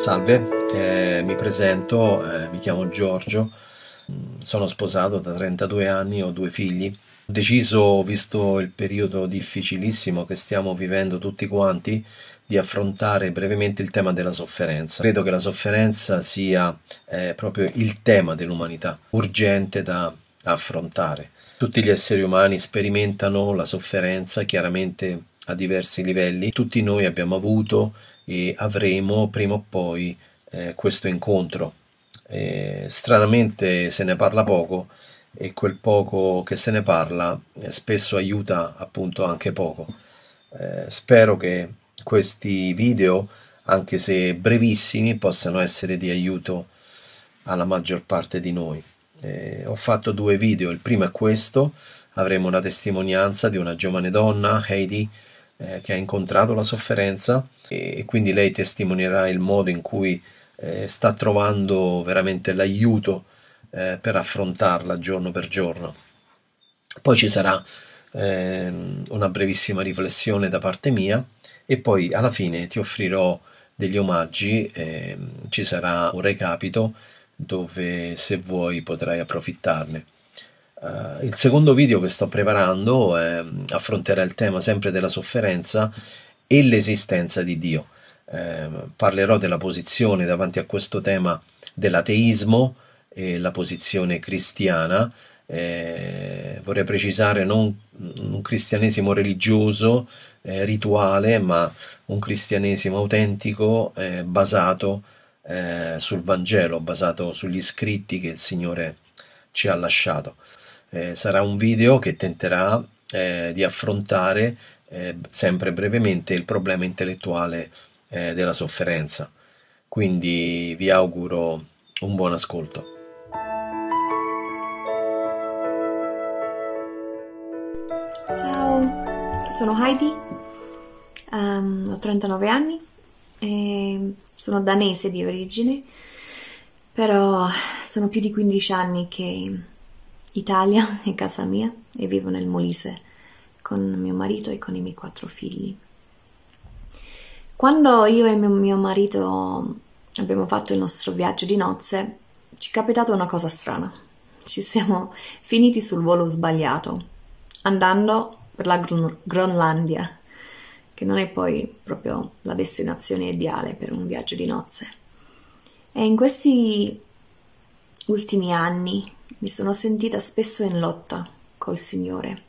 Salve, eh, mi presento, eh, mi chiamo Giorgio, sono sposato da 32 anni, ho due figli. Ho deciso, visto il periodo difficilissimo che stiamo vivendo tutti quanti, di affrontare brevemente il tema della sofferenza. Credo che la sofferenza sia eh, proprio il tema dell'umanità, urgente da affrontare. Tutti gli esseri umani sperimentano la sofferenza, chiaramente a diversi livelli. Tutti noi abbiamo avuto e avremo prima o poi eh, questo incontro. Eh, stranamente se ne parla poco e quel poco che se ne parla eh, spesso aiuta appunto anche poco. Eh, spero che questi video, anche se brevissimi, possano essere di aiuto alla maggior parte di noi. Eh, ho fatto due video, il primo è questo, avremo una testimonianza di una giovane donna, Heidi, eh, che ha incontrato la sofferenza e, quindi lei testimonierà il modo in cui eh, sta trovando veramente l'aiuto eh, per affrontarla giorno per giorno. Poi ci sarà ehm, una brevissima riflessione da parte mia e poi alla fine ti offrirò degli omaggi, ehm, ci sarà un recapito dove se vuoi potrai approfittarne. Uh, il secondo video che sto preparando eh, affronterà il tema sempre della sofferenza e l'esistenza di Dio. Eh, parlerò della posizione davanti a questo tema dell'ateismo e la posizione cristiana. Eh, vorrei precisare non un cristianesimo religioso, eh, rituale, ma un cristianesimo autentico eh, basato sul Vangelo, basato sugli scritti che il Signore ci ha lasciato. Eh, sarà un video che tenterà eh, di affrontare eh, sempre brevemente il problema intellettuale eh, della sofferenza. Quindi vi auguro un buon ascolto. Ciao, sono Heidi, um, ho 39 anni e sono danese di origine, però sono più di 15 anni che Italia è casa mia e vivo nel Molise con mio marito e con i miei quattro figli. Quando io e mio marito abbiamo fatto il nostro viaggio di nozze, ci è capitata una cosa strana. Ci siamo finiti sul volo sbagliato, andando per la Gron- Groenlandia, che non è poi proprio la destinazione ideale per un viaggio di nozze. E in questi ultimi anni mi sono sentita spesso in lotta col Signore,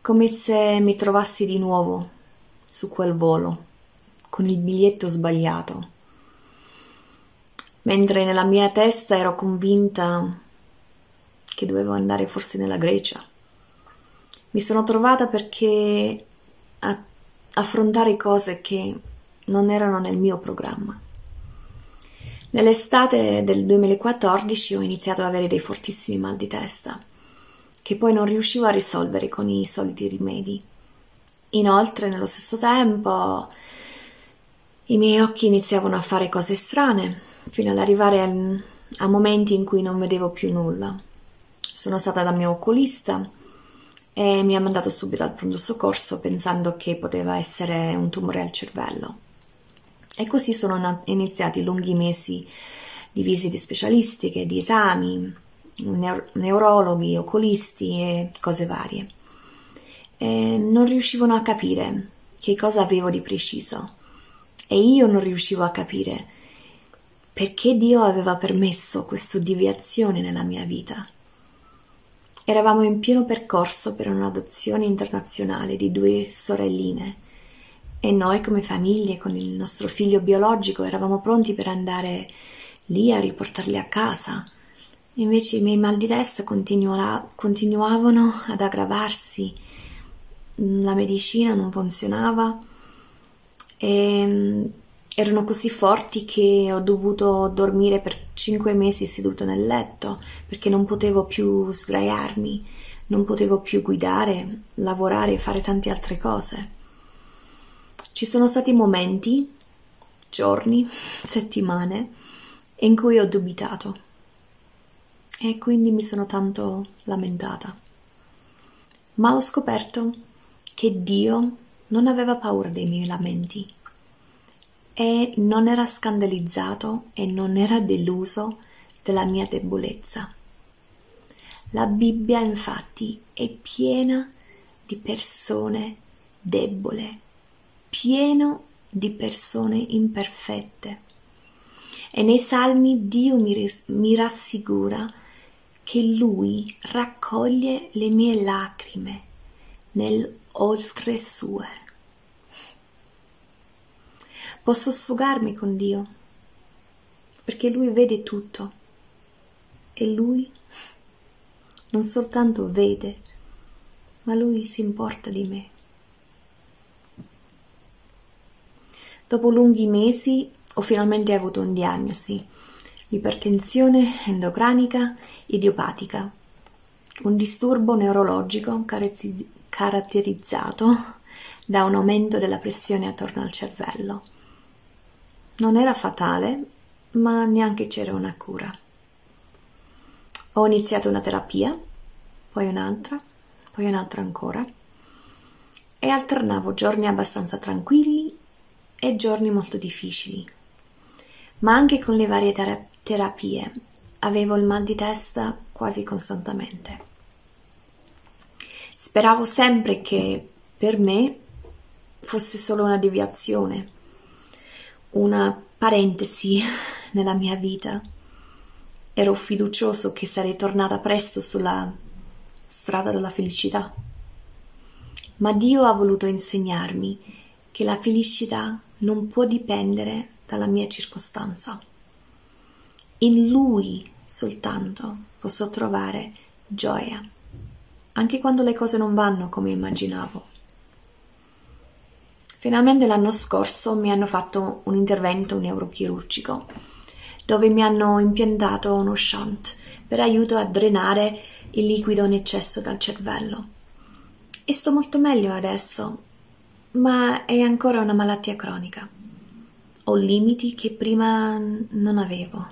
come se mi trovassi di nuovo su quel volo, con il biglietto sbagliato, mentre nella mia testa ero convinta che dovevo andare forse nella Grecia. Mi sono trovata perché a affrontare cose che non erano nel mio programma. Nell'estate del 2014 ho iniziato ad avere dei fortissimi mal di testa, che poi non riuscivo a risolvere con i soliti rimedi. Inoltre, nello stesso tempo, i miei occhi iniziavano a fare cose strane, fino ad arrivare a, a momenti in cui non vedevo più nulla. Sono stata dal mio oculista e mi ha mandato subito al pronto soccorso pensando che poteva essere un tumore al cervello. E così sono iniziati lunghi mesi di visite specialistiche, di esami, neur- neurologhi, oculisti e cose varie. E non riuscivano a capire che cosa avevo di preciso e io non riuscivo a capire perché Dio aveva permesso questa deviazione nella mia vita. Eravamo in pieno percorso per un'adozione internazionale di due sorelline e noi come famiglie con il nostro figlio biologico eravamo pronti per andare lì a riportarli a casa. Invece i miei mal di testa continuavano ad aggravarsi, la medicina non funzionava e mm, erano così forti che ho dovuto dormire per cinque mesi seduto nel letto perché non potevo più sdraiarmi, non potevo più guidare, lavorare e fare tante altre cose. Ci sono stati momenti, giorni, settimane in cui ho dubitato e quindi mi sono tanto lamentata. Ma ho scoperto che Dio non aveva paura dei miei lamenti. e non era scandalizzato e non era deluso della mia debolezza. La Bibbia infatti è piena di persone debole, pieno di persone imperfette. E nei salmi Dio mi, ris- mi rassicura che Lui raccoglie le mie lacrime nel oltre sue. Posso sfogarmi con Dio perché Lui vede tutto e Lui non soltanto vede, ma Lui si importa di me. Dopo lunghi mesi ho finalmente avuto un diagnosi, l'ipertensione endocrinica idiopatica, un disturbo neurologico caratterizzato da un aumento della pressione attorno al cervello. Non era fatale, ma neanche c'era una cura. Ho iniziato una terapia, poi un'altra, poi un'altra ancora, e alternavo giorni abbastanza tranquilli e giorni molto difficili. Ma anche con le varie ter- terapie avevo il mal di testa quasi costantemente. Speravo sempre che per me fosse solo una deviazione, una parentesi nella mia vita Ero fiducioso che sarei tornata presto sulla strada della felicità. Ma Dio ha voluto insegnarmi che la felicità non può dipendere dalla mia circostanza. In Lui soltanto posso trovare gioia, anche quando le cose non vanno come immaginavo. Finalmente l'anno scorso mi hanno fatto un intervento neurochirurgico dove mi hanno impiantato uno shunt per aiuto a drenare il liquido in eccesso dal cervello. E sto molto meglio adesso, ma è ancora una malattia cronica. Ho limiti che prima non avevo.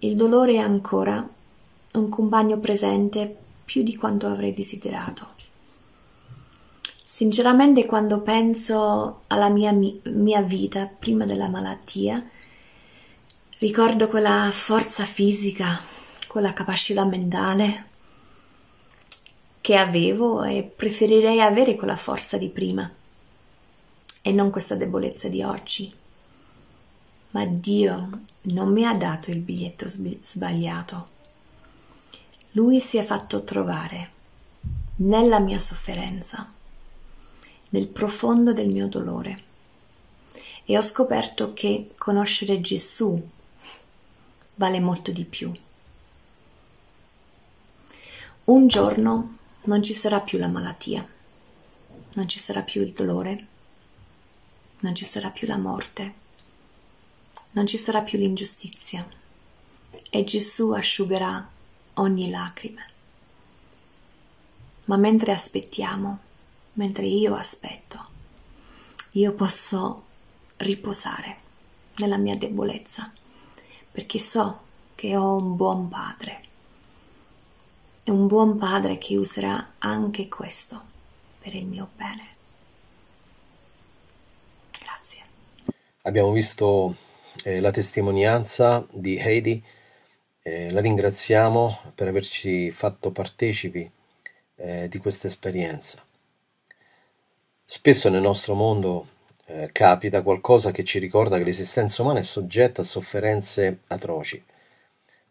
Il dolore è ancora un compagno presente più di quanto avrei desiderato. Sinceramente, quando penso alla mia, mia vita prima della malattia, Ricordo quella forza fisica, quella capacità mentale che avevo e preferirei avere quella forza di prima e non questa debolezza di oggi. Ma Dio non mi ha dato il biglietto sbagliato. Lui si è fatto trovare nella mia sofferenza, nel profondo del mio dolore. E ho scoperto che conoscere Gesù vale molto di più. Un giorno non ci sarà più la malattia, non ci sarà più il dolore, non ci sarà più la morte, non ci sarà più l'ingiustizia e Gesù asciugherà ogni lacrima. Ma mentre aspettiamo, mentre io aspetto, io posso riposare nella mia debolezza perché so che ho un buon padre. E un buon padre che userà anche questo per il mio bene. Grazie. Abbiamo visto eh, la testimonianza di Heidi, eh, la ringraziamo per averci fatto partecipi eh, di questa esperienza. Spesso nel nostro mondo eh, capita qualcosa che ci ricorda che l'esistenza umana è soggetta a sofferenze atroci.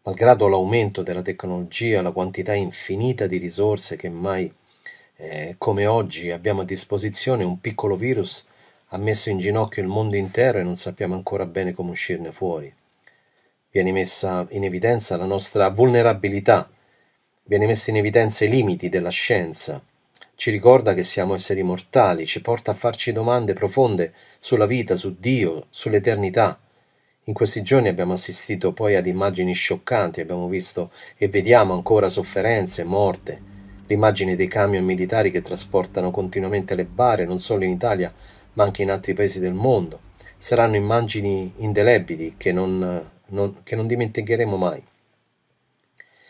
Malgrado l'aumento della tecnologia, la quantità infinita di risorse che mai eh, come oggi abbiamo a disposizione, un piccolo virus ha messo in ginocchio il mondo intero e non sappiamo ancora bene come uscirne fuori. Viene messa in evidenza la nostra vulnerabilità, viene messa in evidenza i limiti della scienza, ci ricorda che siamo esseri mortali, ci porta a farci domande profonde sulla vita, su Dio, sull'eternità. In questi giorni abbiamo assistito poi ad immagini scioccanti, abbiamo visto e vediamo ancora sofferenze, morte, l'immagine dei camion militari che trasportano continuamente le bare, non solo in Italia, ma anche in altri paesi del mondo. Saranno immagini indelebili che non, non, che non dimenticheremo mai.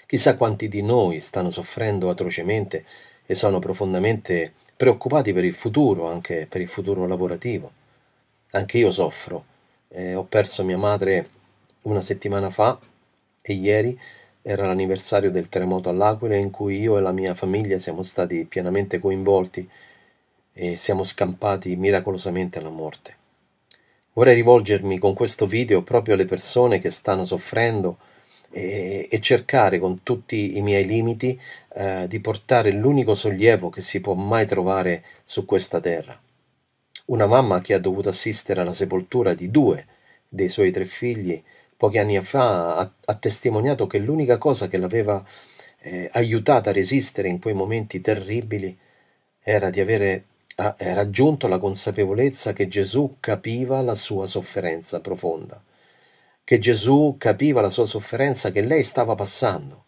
Chissà quanti di noi stanno soffrendo atrocemente e sono profondamente preoccupati per il futuro, anche per il futuro lavorativo. Anche io soffro Eh, ho perso mia madre una settimana fa e ieri era l'anniversario del terremoto all'Aquila in cui io e la mia famiglia siamo stati pienamente coinvolti e siamo scampati miracolosamente alla morte. Vorrei rivolgermi con questo video proprio alle persone che stanno soffrendo e, e cercare con tutti i miei limiti eh, di portare l'unico sollievo che si può mai trovare su questa terra. Una mamma che ha dovuto assistere alla sepoltura di due dei suoi tre figli pochi anni fa ha, ha testimoniato che l'unica cosa che l'aveva eh, aiutata a resistere in quei momenti terribili era di avere ha raggiunto la consapevolezza che Gesù capiva la sua sofferenza profonda che Gesù capiva la sua sofferenza che lei stava passando.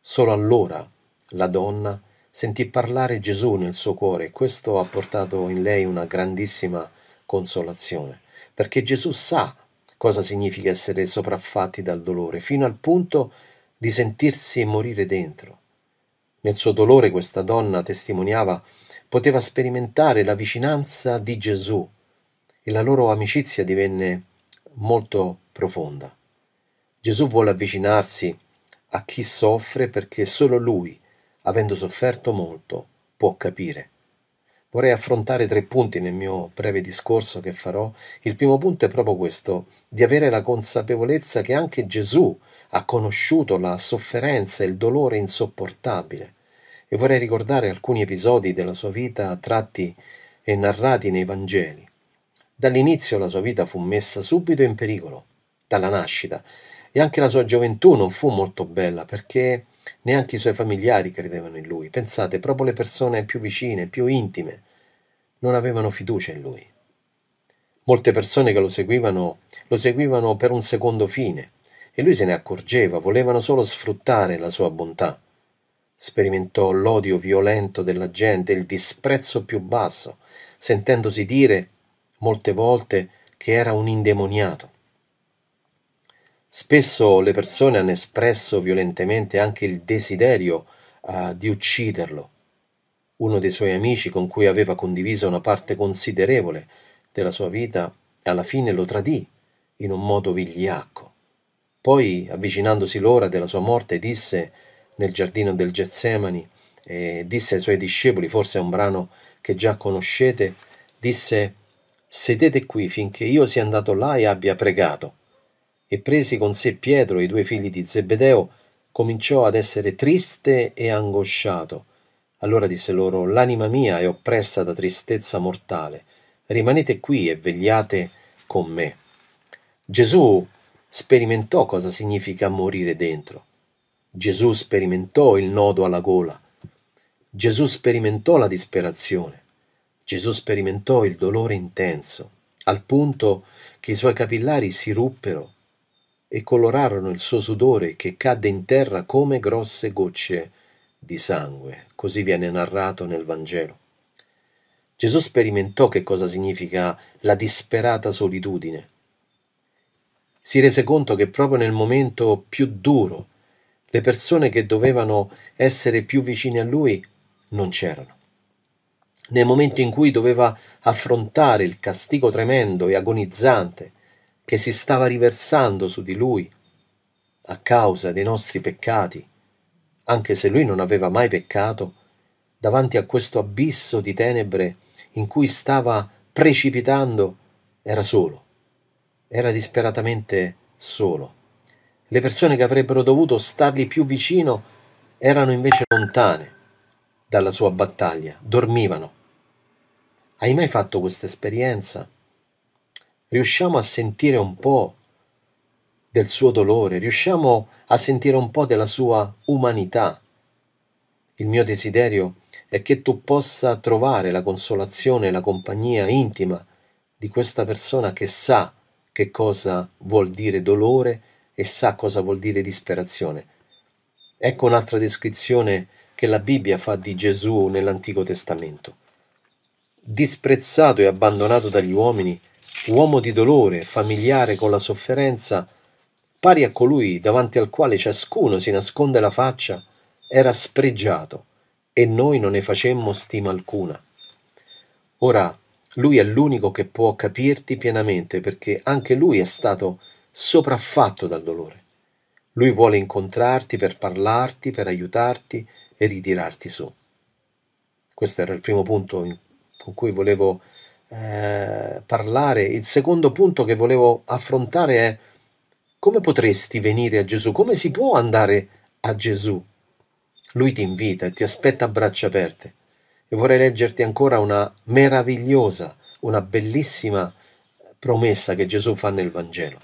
Solo allora la donna sentì parlare Gesù nel suo cuore e questo ha portato in lei una grandissima consolazione, perché Gesù sa cosa significa essere sopraffatti dal dolore, fino al punto di sentirsi morire dentro. Nel suo dolore questa donna testimoniava poteva sperimentare la vicinanza di Gesù e la loro amicizia divenne molto profonda. Gesù vuole avvicinarsi a chi soffre perché solo lui, avendo sofferto molto, può capire. Vorrei affrontare tre punti nel mio breve discorso che farò. Il primo punto è proprio questo, di avere la consapevolezza che anche Gesù ha conosciuto la sofferenza e il dolore insopportabile. E vorrei ricordare alcuni episodi della sua vita tratti e narrati nei Vangeli. Dall'inizio la sua vita fu messa subito in pericolo dalla nascita e anche la sua gioventù non fu molto bella perché neanche i suoi familiari credevano in lui. Pensate, proprio le persone più vicine, più intime, non avevano fiducia in lui. Molte persone che lo seguivano lo seguivano per un secondo fine e lui se ne accorgeva, volevano solo sfruttare la sua bontà. Sperimentò l'odio violento della gente, il disprezzo più basso, sentendosi dire molte volte che era un indemoniato. Spesso le persone hanno espresso violentemente anche il desiderio uh, di ucciderlo. Uno dei suoi amici con cui aveva condiviso una parte considerevole della sua vita alla fine lo tradì in un modo vigliacco. Poi, avvicinandosi l'ora della sua morte, disse nel giardino del Getsemani, e disse ai suoi discepoli, forse è un brano che già conoscete, disse Sedete qui finché io sia andato là e abbia pregato e presi con sé Pietro e i due figli di Zebedeo, cominciò ad essere triste e angosciato. Allora disse loro, L'anima mia è oppressa da tristezza mortale, rimanete qui e vegliate con me. Gesù sperimentò cosa significa morire dentro. Gesù sperimentò il nodo alla gola. Gesù sperimentò la disperazione. Gesù sperimentò il dolore intenso, al punto che i suoi capillari si ruppero e colorarono il suo sudore che cadde in terra come grosse gocce di sangue. Così viene narrato nel Vangelo. Gesù sperimentò che cosa significa la disperata solitudine. Si rese conto che proprio nel momento più duro le persone che dovevano essere più vicine a lui non c'erano. Nel momento in cui doveva affrontare il castigo tremendo e agonizzante che si stava riversando su di lui a causa dei nostri peccati, anche se lui non aveva mai peccato, davanti a questo abisso di tenebre in cui stava precipitando, era solo, era disperatamente solo. Le persone che avrebbero dovuto stargli più vicino erano invece lontane dalla sua battaglia, dormivano. Hai mai fatto questa esperienza? riusciamo a sentire un po' del suo dolore, riusciamo a sentire un po' della sua umanità. Il mio desiderio è che tu possa trovare la consolazione e la compagnia intima di questa persona che sa che cosa vuol dire dolore e sa cosa vuol dire disperazione. Ecco un'altra descrizione che la Bibbia fa di Gesù nell'Antico Testamento. Disprezzato e abbandonato dagli uomini, uomo di dolore, familiare con la sofferenza, pari a colui davanti al quale ciascuno si nasconde la faccia, era spregiato, e noi non ne facemmo stima alcuna. Ora, Lui è l'unico che può capirti pienamente perché anche lui è stato sopraffatto dal dolore. Lui vuole incontrarti per parlarti, per aiutarti e ritirarti su. Questo era il primo punto con cui volevo eh, parlare. Il secondo punto che volevo affrontare è come potresti venire a Gesù? Come si può andare a Gesù? Lui ti invita e ti aspetta a braccia aperte. E vorrei leggerti ancora una meravigliosa, una bellissima promessa che Gesù fa nel Vangelo.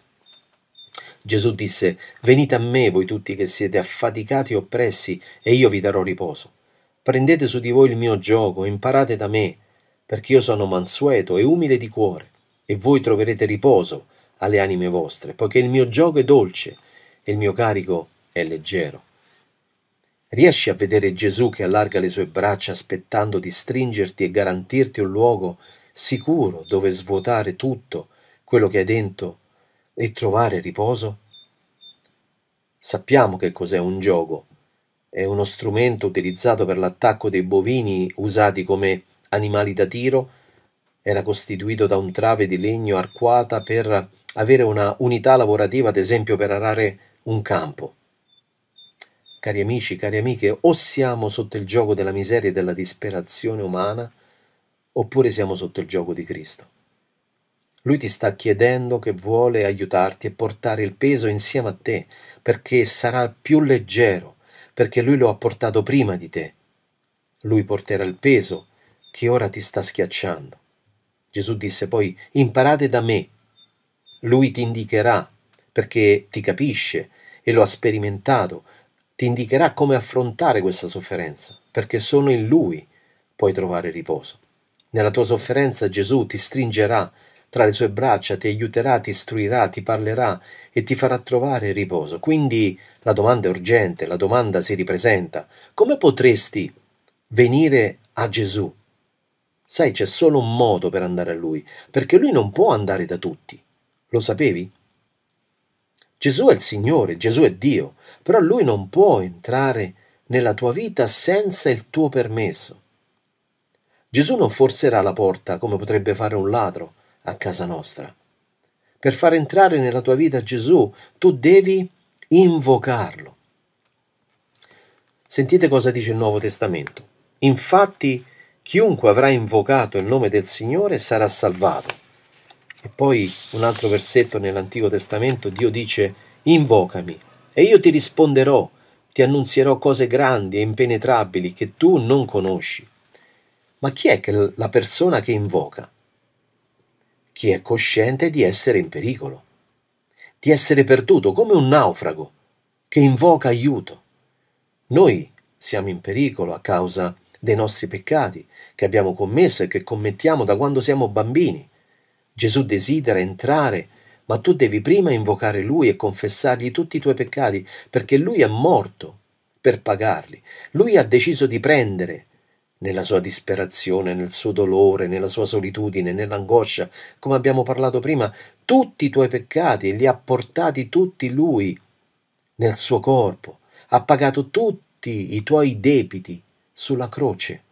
Gesù disse, Venite a me voi tutti che siete affaticati e oppressi, e io vi darò riposo. Prendete su di voi il mio gioco imparate da me, perché io sono mansueto e umile di cuore, e voi troverete riposo alle anime vostre, poiché il mio gioco è dolce e il mio carico è leggero. Riesci a vedere Gesù che allarga le sue braccia aspettando di stringerti e garantirti un luogo sicuro dove svuotare tutto quello che hai dentro e trovare riposo? Sappiamo che cos'è un gioco. È uno strumento utilizzato per l'attacco dei bovini usati come animali da tiro. Era costituito da un trave di legno arcuata per avere una unità lavorativa, ad esempio per arare un campo. Cari amici, cari amiche, o siamo sotto il gioco della miseria e della disperazione umana, oppure siamo sotto il gioco di Cristo. Lui ti sta chiedendo che vuole aiutarti e portare il peso insieme a te, perché sarà più leggero, perché lui lo ha portato prima di te. Lui porterà il peso che ora ti sta schiacciando. Gesù disse poi, imparate da me. Lui ti indicherà, perché ti capisce e lo ha sperimentato, ti indicherà come affrontare questa sofferenza, perché solo in Lui puoi trovare riposo. Nella tua sofferenza Gesù ti stringerà tra le sue braccia, ti aiuterà, ti istruirà, ti parlerà e ti farà trovare riposo. Quindi la domanda è urgente, la domanda si ripresenta. Come potresti venire a Gesù? Sai, c'è solo un modo per andare a Lui, perché Lui non può andare da tutti. Lo sapevi? Gesù è il Signore, Gesù è Dio, però Lui non può entrare nella tua vita senza il tuo permesso. Gesù non forserà la porta come potrebbe fare un ladro a casa nostra. Per far entrare nella tua vita Gesù, tu devi invocarlo. Sentite cosa dice il Nuovo Testamento. Infatti, chiunque avrà invocato il nome del Signore sarà salvato. E poi un altro versetto nell'Antico Testamento, Dio dice, invocami e io ti risponderò, ti annunzierò cose grandi e impenetrabili che tu non conosci. Ma chi è la persona che invoca? Chi è cosciente di essere in pericolo, di essere perduto come un naufrago che invoca aiuto. Noi siamo in pericolo a causa dei nostri peccati che abbiamo commesso e che commettiamo da quando siamo bambini Gesù desidera entrare, ma tu devi prima invocare Lui e confessargli tutti i tuoi peccati, perché Lui è morto per pagarli. Lui ha deciso di prendere nella sua disperazione, nel suo dolore, nella sua solitudine, nell'angoscia, come abbiamo parlato prima, tutti i tuoi peccati li ha portati tutti Lui nel suo corpo. Ha pagato tutti i tuoi debiti sulla croce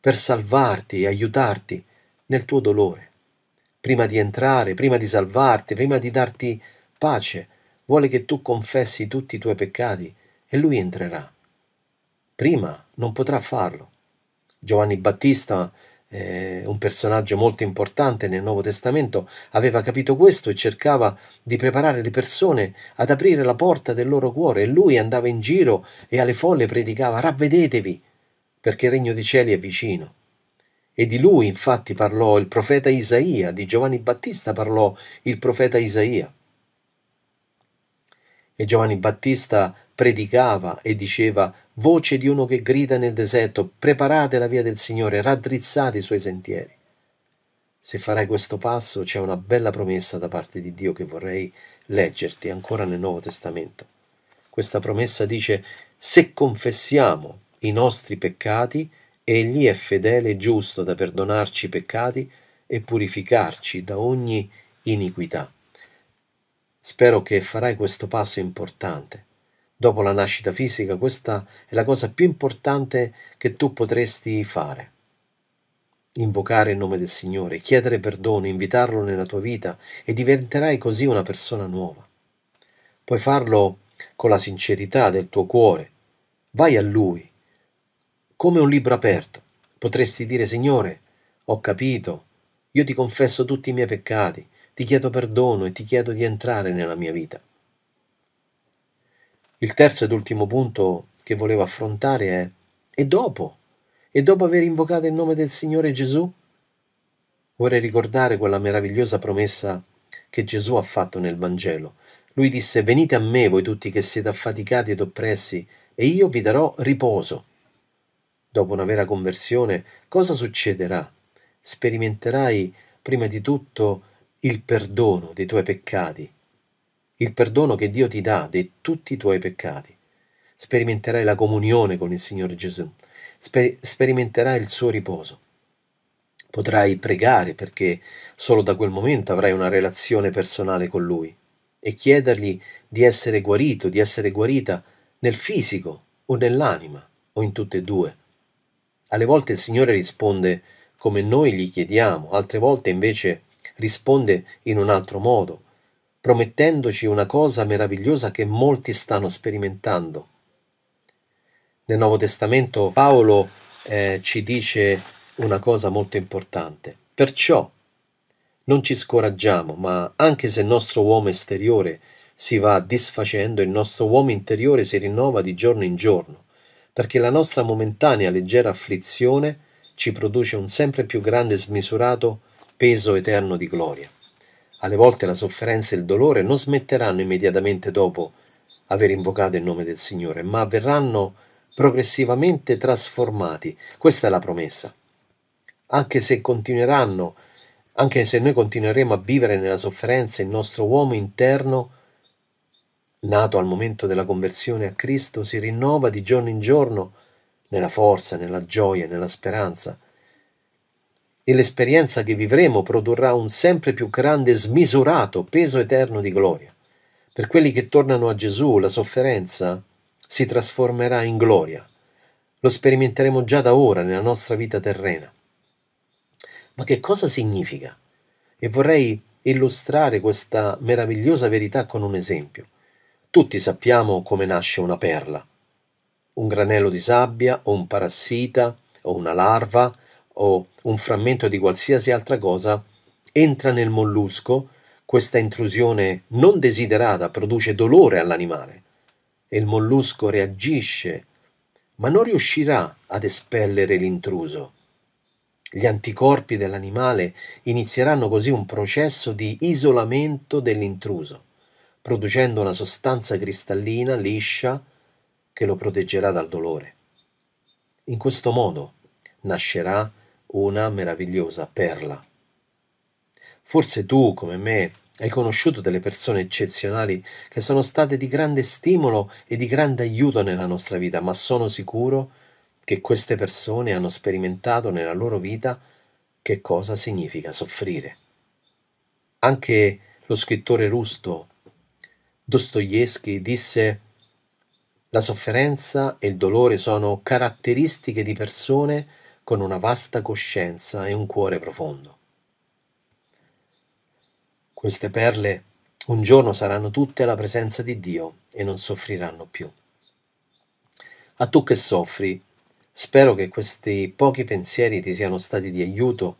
per salvarti e aiutarti nel tuo dolore prima di entrare, prima di salvarti, prima di darti pace, vuole che tu confessi tutti i tuoi peccati e lui entrerà. Prima non potrà farlo. Giovanni Battista, eh, un personaggio molto importante nel Nuovo Testamento, aveva capito questo e cercava di preparare le persone ad aprire la porta del loro cuore e lui andava in giro e alle folle predicava ravvedetevi perché il regno dei cieli è vicino. E di lui infatti parlò il profeta Isaia, di Giovanni Battista parlò il profeta Isaia. E Giovanni Battista predicava e diceva voce di uno che grida nel deserto, preparate la via del Signore, raddrizzate i suoi sentieri. Se farai questo passo c'è una bella promessa da parte di Dio che vorrei leggerti ancora nel Nuovo Testamento. Questa promessa dice se confessiamo i nostri peccati, Egli è fedele e giusto da perdonarci i peccati e purificarci da ogni iniquità. Spero che farai questo passo importante. Dopo la nascita fisica, questa è la cosa più importante che tu potresti fare. invocare il nome del Signore, chiedere perdono, invitarlo nella tua vita e diventerai così una persona nuova. Puoi farlo con la sincerità del tuo cuore. Vai a Lui, come un libro aperto. Potresti dire, Signore, ho capito, io ti confesso tutti i miei peccati, ti chiedo perdono e ti chiedo di entrare nella mia vita. Il terzo ed ultimo punto che volevo affrontare è e dopo? E dopo aver invocato il nome del Signore Gesù? Vorrei ricordare quella meravigliosa promessa che Gesù ha fatto nel Vangelo. Lui disse Venite a me voi tutti che siete affaticati ed oppressi, e io vi darò riposo. Dopo una vera conversione, cosa succederà? Sperimenterai prima di tutto il perdono dei tuoi peccati, il perdono che Dio ti dà di tutti i tuoi peccati. Sperimenterai la comunione con il Signore Gesù sper- sperimenterai il suo riposo. Potrai pregare perché solo da quel momento avrai una relazione personale con Lui e chiedergli di essere guarito, di essere guarita nel fisico o nell'anima o in tutte e due. Alle volte il Signore risponde come noi gli chiediamo, altre volte invece risponde in un altro modo, promettendoci una cosa meravigliosa che molti stanno sperimentando nel Nuovo Testamento Paolo eh, ci dice una cosa molto importante. Perciò non ci scoraggiamo, ma anche se il nostro uomo esteriore si va disfacendo, il nostro uomo interiore si rinnova di giorno in giorno, perché la nostra momentanea leggera afflizione ci produce un sempre più grande smisurato peso eterno di gloria. Alle volte la sofferenza e il dolore non smetteranno immediatamente dopo aver invocato il nome del Signore, ma verranno progressivamente trasformati. Questa è la promessa. Anche se continueranno, anche se noi continueremo a vivere nella sofferenza, il nostro uomo interno, nato al momento della conversione a Cristo, si rinnova di giorno in giorno nella forza, nella gioia, nella speranza. E l'esperienza che vivremo produrrà un sempre più grande smisurato peso eterno di gloria. Per quelli che tornano a Gesù, la sofferenza si trasformerà in gloria. Lo sperimenteremo già da ora nella nostra vita terrena. Ma che cosa significa? E vorrei illustrare questa meravigliosa verità con un esempio. Tutti sappiamo come nasce una perla. Un granello di sabbia o un parassita o una larva o un frammento di qualsiasi altra cosa entra nel mollusco, questa intrusione non desiderata produce dolore all'animale e il mollusco reagisce, ma non riuscirà ad espellere l'intruso. Gli anticorpi dell'animale inizieranno così un processo di isolamento dell'intruso, producendo una sostanza cristallina liscia che lo proteggerà dal dolore. In questo modo nascerà una meravigliosa perla. Forse tu, come me, hai conosciuto delle persone eccezionali che sono state di grande stimolo e di grande aiuto nella nostra vita, ma sono sicuro che queste persone hanno sperimentato nella loro vita che cosa significa soffrire. Anche lo scrittore rusto Dostoevsky disse la sofferenza e il dolore sono caratteristiche di persone con una vasta coscienza e un cuore profondo. Queste perle un giorno saranno tutte alla presenza di Dio e non soffriranno più. A tu che soffri, spero che questi pochi pensieri ti siano stati di aiuto.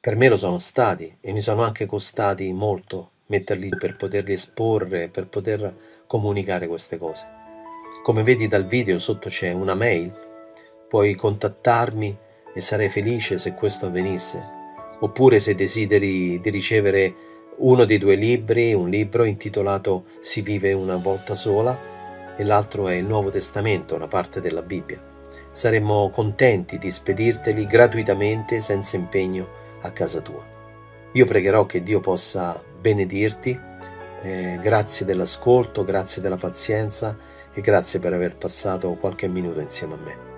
Per me lo sono stati e mi sono anche costati molto metterli per poterli esporre, per poter comunicare queste cose. Come vedi dal video sotto c'è una mail, puoi contattarmi e sarei felice se questo avvenisse, oppure se desideri di ricevere uno dei due libri, un libro intitolato Si vive una volta sola e l'altro è il Nuovo Testamento, una parte della Bibbia. Saremmo contenti di spedirteli gratuitamente senza impegno a casa tua. Io pregherò che Dio possa benedirti, eh, grazie dell'ascolto, grazie della pazienza e grazie per aver passato qualche minuto insieme a me.